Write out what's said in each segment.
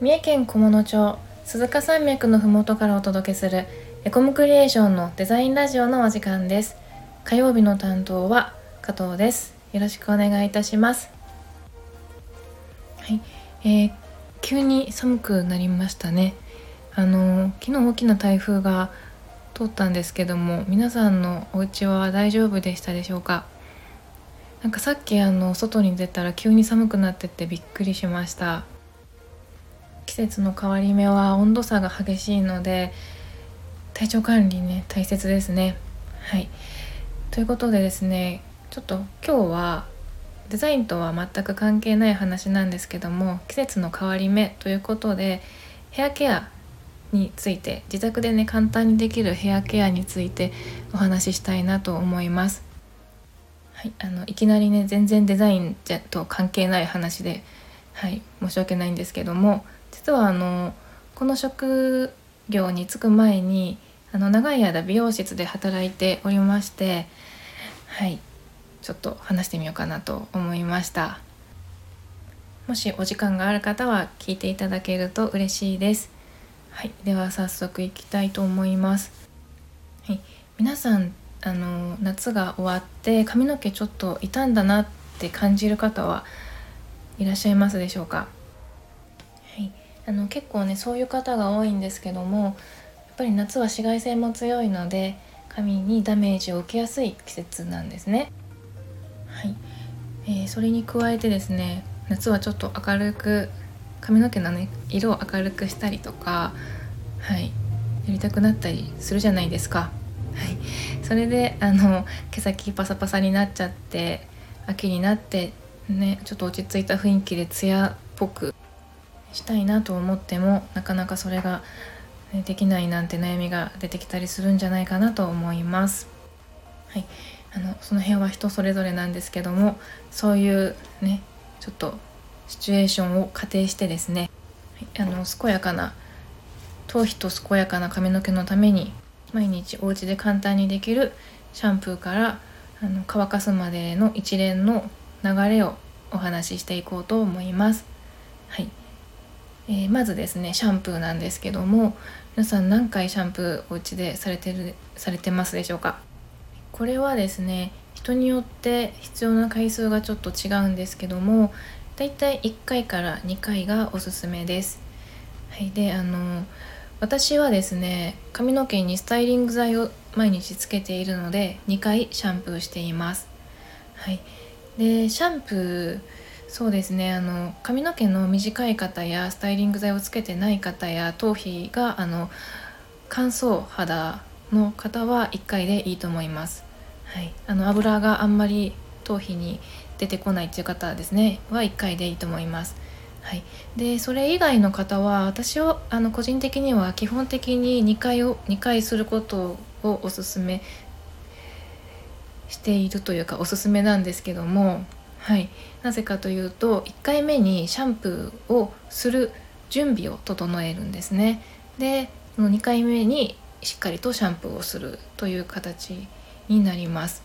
三重県菰野町鈴鹿山脈のふもとからお届けするエコムクリエーションのデザインラジオのお時間です。火曜日の担当は加藤です。よろしくお願いいたします。はい、えー、急に寒くなりましたね。あの昨日大きな台風が通ったんですけども皆さんのお家は大丈夫でしたでしょうか？なんかさっきあの外に出たら急に寒くなっててびっくりしました。節の変わり目は温度差が激しいので体調管理ね大切ですね。はい。ということでですねちょっと今日はデザインとは全く関係ない話なんですけども季節の変わり目ということでヘアケアについて自宅でね簡単にできるヘアケアについてお話ししたいなと思います。はい、あのいきなりね全然デザインと関係ない話で、はい、申し訳ないんですけども実はあのこの職業に就く前にあの長い間美容室で働いておりましてはい。ちょっと話してみようかなと思いました。もしお時間がある方は聞いていただけると嬉しいです。はい。では早速いきたいと思います。はい。皆さんあの夏が終わって髪の毛ちょっと傷んだなって感じる方はいらっしゃいますでしょうか？あの結構ねそういう方が多いんですけどもやっぱり夏は紫外線も強いので髪にダメージを受けやすい季節なんですね。はい、えー、それに加えてですね夏はちょっと明るく髪の毛のね色を明るくしたりとかはい。やりたくなったりするじゃないですか。はい、それであの毛先パサパサになっちゃって秋になってねちょっと落ち着いた雰囲気でツヤっぽくしたいなと思ってもなかなかそれが、ね、できないなんて悩みが出てきたりするんじゃないかなと思います。はい、あのその辺は人それぞれなんですけどもそういうねちょっとシチュエーションを仮定してですね、はい、あの健やかな頭皮と健やかな髪の毛のために毎日お家で簡単にできるシャンプーからあの乾かすまでの一連の流れをお話ししていこうと思います。はいえー、まずですねシャンプーなんですけども皆さん何回シャンプーお家でされてるされてますでしょうか？これはですね人によって必要な回数がちょっと違うんですけどもだいたい1回から2回がおすすめです。はい、であの私はですね髪の毛にスタイリング剤を毎日つけているので2回シャンプーしています。はい、でシャンプーそうですねあの髪の毛の短い方やスタイリング剤をつけてない方や頭皮があの乾燥肌の方は1回でいいと思います。はい、あの油があんまり頭皮に出てこないっていう方ですねは1回でいいと思います。はい、でそれ以外の方は私をあの個人的には基本的に2回を2回することをおすすめしているというかおすすめなんですけども、はい、なぜかというと1回目にシャンプーをする準備を整えるんですね。でその2回目にしっかりとシャンプーをするという形になります。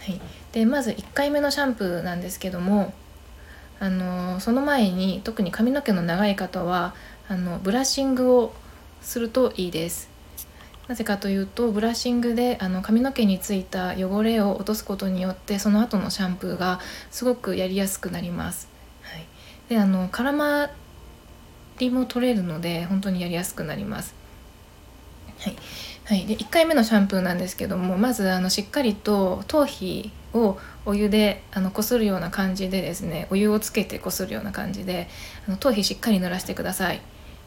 はい、でまず1回目のシャンプーなんですけどもあのその前に特に髪の毛の長い方はあのブラッシングをするといいですなぜかというとブラッシングであの髪の毛についた汚れを落とすことによってその後のシャンプーがすごくやりやすくなります、はい、であの絡まりも取れるので本当にやりやすくなります。はい。はい、で1回目のシャンプーなんですけどもまずあのしっかりと頭皮をお湯であのこするような感じでですねお湯をつけてこするような感じであの頭皮しっかり濡らしてください。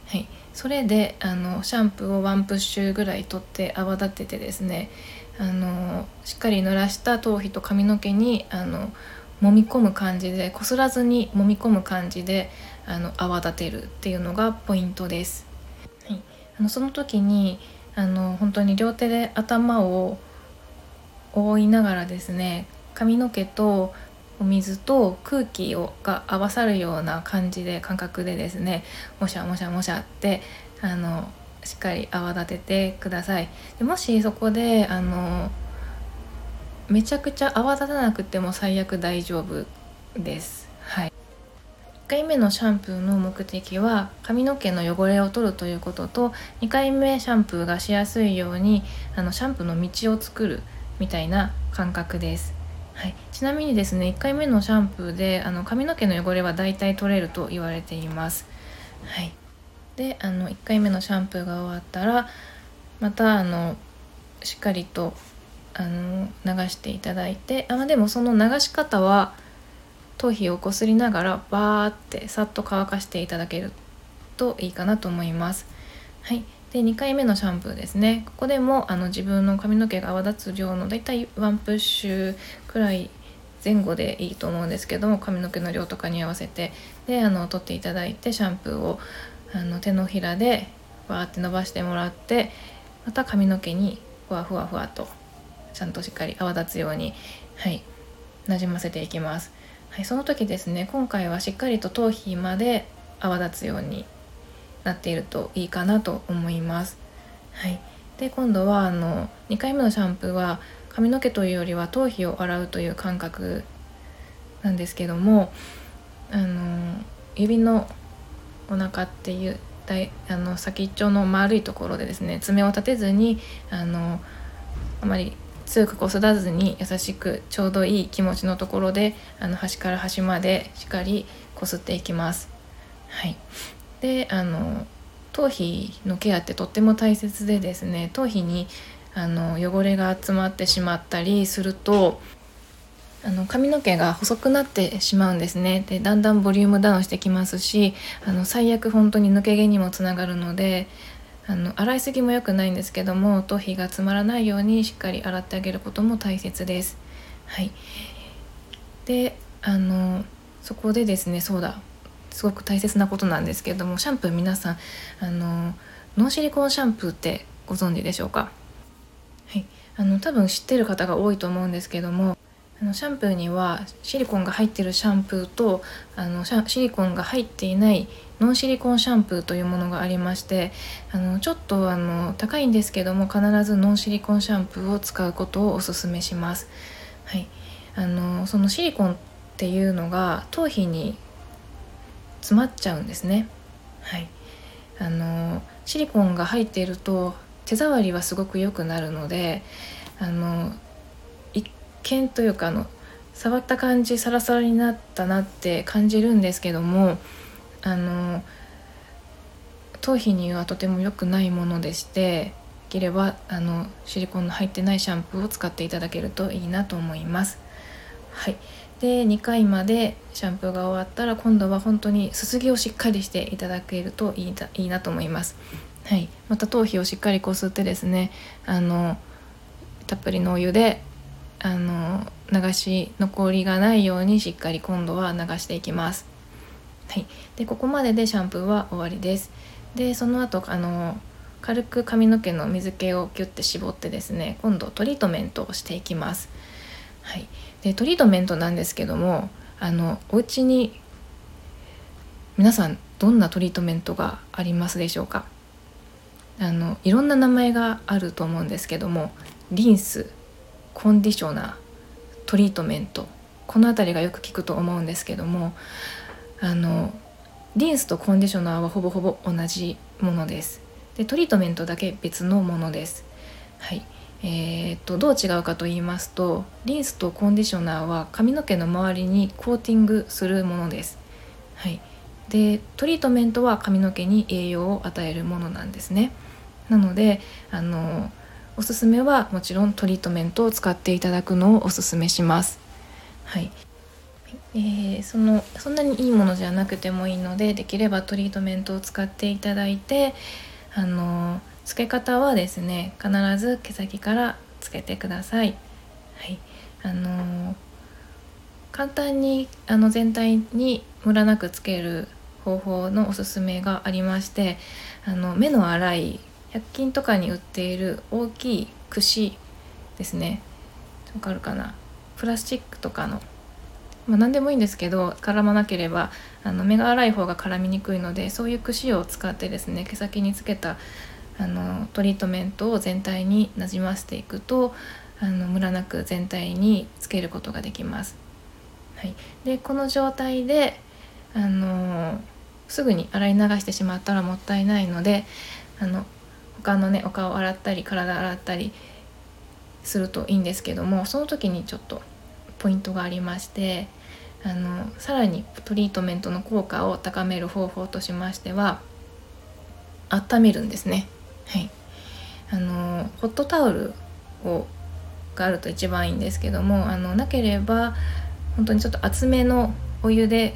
はい、それであのシャンプーをワンプッシュぐらい取って泡立ててですねあのしっかり濡らした頭皮と髪の毛にあの揉み込む感じでこすらずに揉み込む感じであの泡立てるっていうのがポイントです。はい、あのその時にあの本当に両手で頭を覆いながらですね髪の毛とお水と空気をが合わさるような感じで感覚でですねもしゃもしゃもしゃってあのしっかり泡立ててください。でもしそこであのめちゃくちゃ泡立たなくても最悪大丈夫です。はい。1回目のシャンプーの目的は髪の毛の汚れを取るということと2回目シャンプーがしやすいようにあのシャンプーの道を作るみたいな感覚です。はい、ちなみにですね1回目のシャンプーであの髪の毛の汚れはだいたい取れると言われています。はい、であの1回目のシャンプーが終わったらまたあのしっかりとあの流していただいてあでもその流し方は頭皮をこすりながらバーってさっと乾かしていただけるといいかなと思います。はい、で2回目のシャンプーですねここでもあの自分の髪の毛が泡立つ量のだいたいワンプッシュくらい前後でいいと思うんですけども髪の毛の量とかに合わせてであの取っていただいてシャンプーをあの手のひらでバーって伸ばしてもらってまた髪の毛にふわふわふわとちゃんとしっかり泡立つようにはいなじませていきます。はい、その時ですね今回はしっかりと頭皮まで泡立つようになっているといいかなと思います。はい、で今度はあの2回目のシャンプーは髪の毛というよりは頭皮を洗うという感覚なんですけどもあの指のお腹っていうあの先っちょの丸いところでですね爪を立てずにあのあまり強くこすらずに優しくちょうどいい気持ちのところであの端から端までしっかりこすっていきます。はい、であの頭皮のケアってとっても大切でですね頭皮にあの汚れが集まってしまったりするとあの髪の毛が細くなってしまうんですね。でだんだんボリュームダウンしてきますしあの最悪本当に抜け毛にもつながるのであの洗いすぎも良くないんですけども頭皮が詰まらないようにしっかり洗ってあげることも大切です。はい、であのそこでですねそうだ。すごく大切なことなんですけれどもシャンプー皆さんあのノンシリコンシャンプーってご存知でしょうか？はい、あの多分知ってる方が多いと思うんですけどもあのシャンプーにはシリコンが入ってるシャンプーとあのシリコンが入っていないノンシリコンシャンプーというものがありましてあのちょっとあの高いんですけども必ずノンシリコンシャンプーを使うことをおすすめします。はい、あのそのシリコンっていうのが頭皮に詰まっちゃうんですね。はい、あのシリコンが入っていると手触りはすごく良くなるのであの一見というかあの触った感じサラサラになったなって感じるんですけどもあの頭皮にはとても良くないものでしてできればあのシリコンの入ってないシャンプーを使っていただけるといいなと思います。はい、で2回までシャンプーが終わったら今度は本当にすすぎをしっかりしていただけるといいいいなと思います。はい、また頭皮をしっかりこすってですねあのたっぷりのお湯であの流し残りがないようにしっかり今度は流していきます。はい、でここまででシャンプーは終わりです。でその後あの軽く髪の毛の水気をギュッて絞ってですね今度トリートメントをしていきます。はい、でトリートメントなんですけどもあのお家に皆さんどんなトリートメントがありますでしょうか？あのいろんな名前があると思うんですけどもリンスコンディショナートリートメント。この辺りがよく聞くと思うんですけどもあのリンスとコンディショナーはほぼほぼ同じものです。でトリートメントだけ別のものです。はい。えー、っとどう違うかと言いますとリンスとコンディショナーは髪の毛の周りにコーティングするものです。はい。でトリートメントは髪の毛に栄養を与えるものなんですね。なのであのおすすめはもちろんトリートメントを使っていただくのをおすすめします。はい、えー、そのそんなにいいものじゃなくてもいいのでできればトリートメントを使っていただいてあのつけ方はですね必ず毛先からつけてください。はい、あの簡単にあの全体にムラなくつける方法のおすすめがありましてあの目の粗い100均とかに売っている大きい串ですね。わかるかな？プラスチックとかの、まあ、何でもいいんですけど絡まなければあの目が粗い方が絡みにくいのでそういう串を使ってですね毛先につけたあのトリートメントを全体になじませていくとあのムラなく全体につけることができます。はい、でこの状態であのすぐに洗い流してしまったらもったいないのであの他のねお顔洗ったり体洗ったりするといいんですけどもその時にちょっとポイントがありましてあのさらにトリートメントの効果を高める方法としましては温めるんですね。はい、あのホットタオルをがあると一番いいんですけどもあのなければ本当にちょっと厚めのお湯で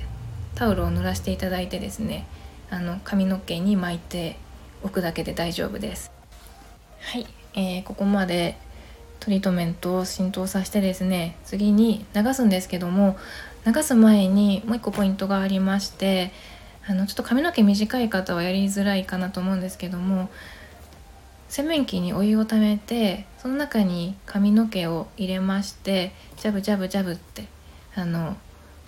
タオルを濡らしていただいてですねあの髪の毛に巻いておくだけで大丈夫です。はい、えー、ここまでトリートメントを浸透させてですね次に流すんですけども流す前にもう一個ポイントがありましてあのちょっと髪の毛短い方はやりづらいかなと思うんですけども洗面器にお湯をためてその中に髪の毛を入れましてジャブジャブジャブってあの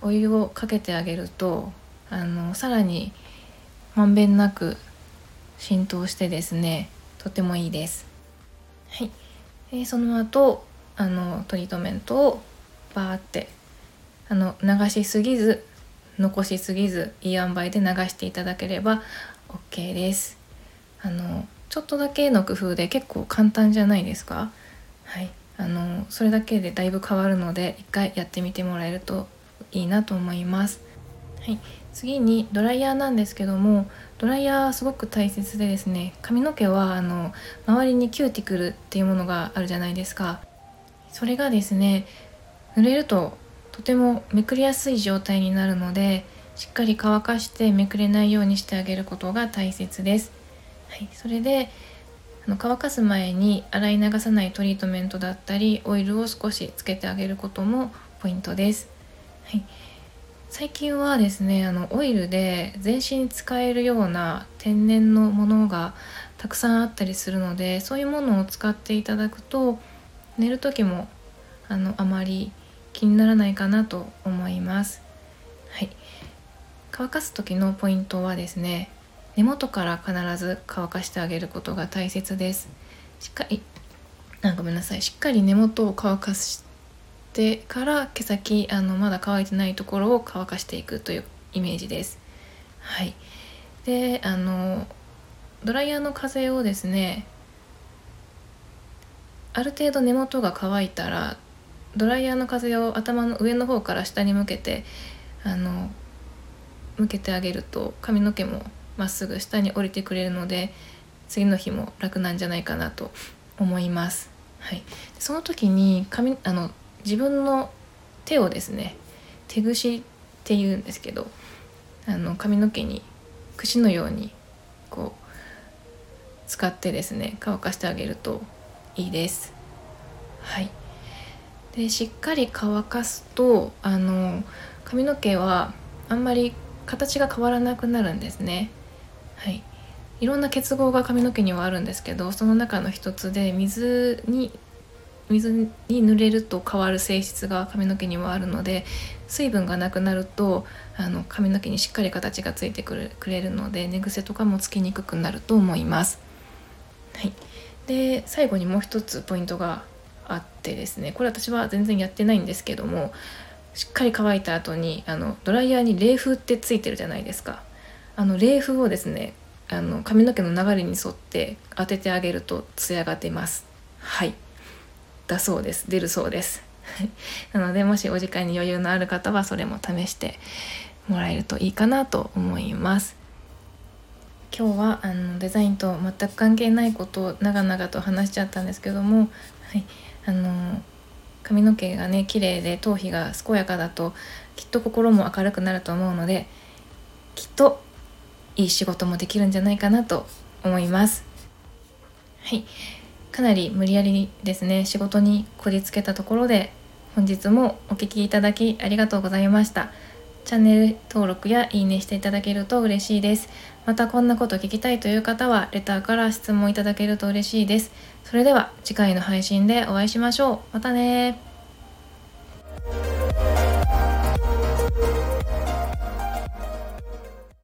お湯をかけてあげるとあのさらにまんべんなく浸透してですねとてもいいです。はい、えその後あのトリートメントをバーってあの流しすぎず残しすぎずいい塩梅で流していただければ OK です。あのちょっとだけの工夫で結構簡単じゃないですか？はい。あのそれだけでだいぶ変わるので一回やってみてもらえるといいなと思います。はい。次にドライヤーなんですけどもドライヤーすごく大切でですね髪の毛はあの周りにキューティクルっていうものがあるじゃないですか。それがですね濡れるととてもめくりやすい状態になるのでしっかり乾かしてめくれないようにしてあげることが大切です。はい、それであの乾かす前に洗い流さないトリートメントだったりオイルを少しつけてあげることもポイントです。はい、最近はですねあのオイルで全身使えるような天然のものがたくさんあったりするのでそういうものを使っていただくと寝る時もあのあまり気にならないかなと思います。はい、乾かす時のポイントはですね根元から必ず乾かしてあげることが大切です。しっかりあごめんなさい。しっかり根元を乾かしてから毛先あのまだ乾いてないところを乾かしていくというイメージです。はい。であのドライヤーの風をですねある程度根元が乾いたらドライヤーの風を頭の上の方から下に向けてあの向けてあげると髪の毛もまっすぐ下に降りてくれるので次の日も楽なんじゃないかなと思います。はい、その時に髪あの自分の手をですね手ぐしっていうんですけどあの髪の毛に櫛のようにこう使ってですね乾かしてあげるといいです。はいでしっかり乾かすとあの髪の毛はあんまり形が変わらなくなるんですね。はいいろんな結合が髪の毛にはあるんですけどその中の一つで水に水に濡れると変わる性質が髪の毛にはあるので水分がなくなるとあの髪の毛にしっかり形がついてくるくれるので寝癖とかもつきにくくなると思います。はい、で最後にもう一つポイントがあってですねこれ私は全然やってないんですけどもしっかり乾いた後にあのドライヤーに冷風ってついてるじゃないですか。あの冷風をですねあの髪の毛の流れに沿って当ててあげるとツヤが出ます。はい。だそうです。出るそうです。なのでもしお時間に余裕のある方はそれも試してもらえるといいかなと思います。今日はあのデザインと全く関係ないことを長々と話しちゃったんですけども、はい、あの髪の毛がね綺麗で頭皮が健やかだときっと心も明るくなると思うのできっといい仕事もできるんじゃないかなと思います。はい。かなり無理やりですね仕事にこじつけたところで本日もお聴きいただきありがとうございました。チャンネル登録やいいねしていただけると嬉しいです。またこんなこと聞きたいという方はレターから質問いただけると嬉しいです。それでは次回の配信でお会いしましょう。またね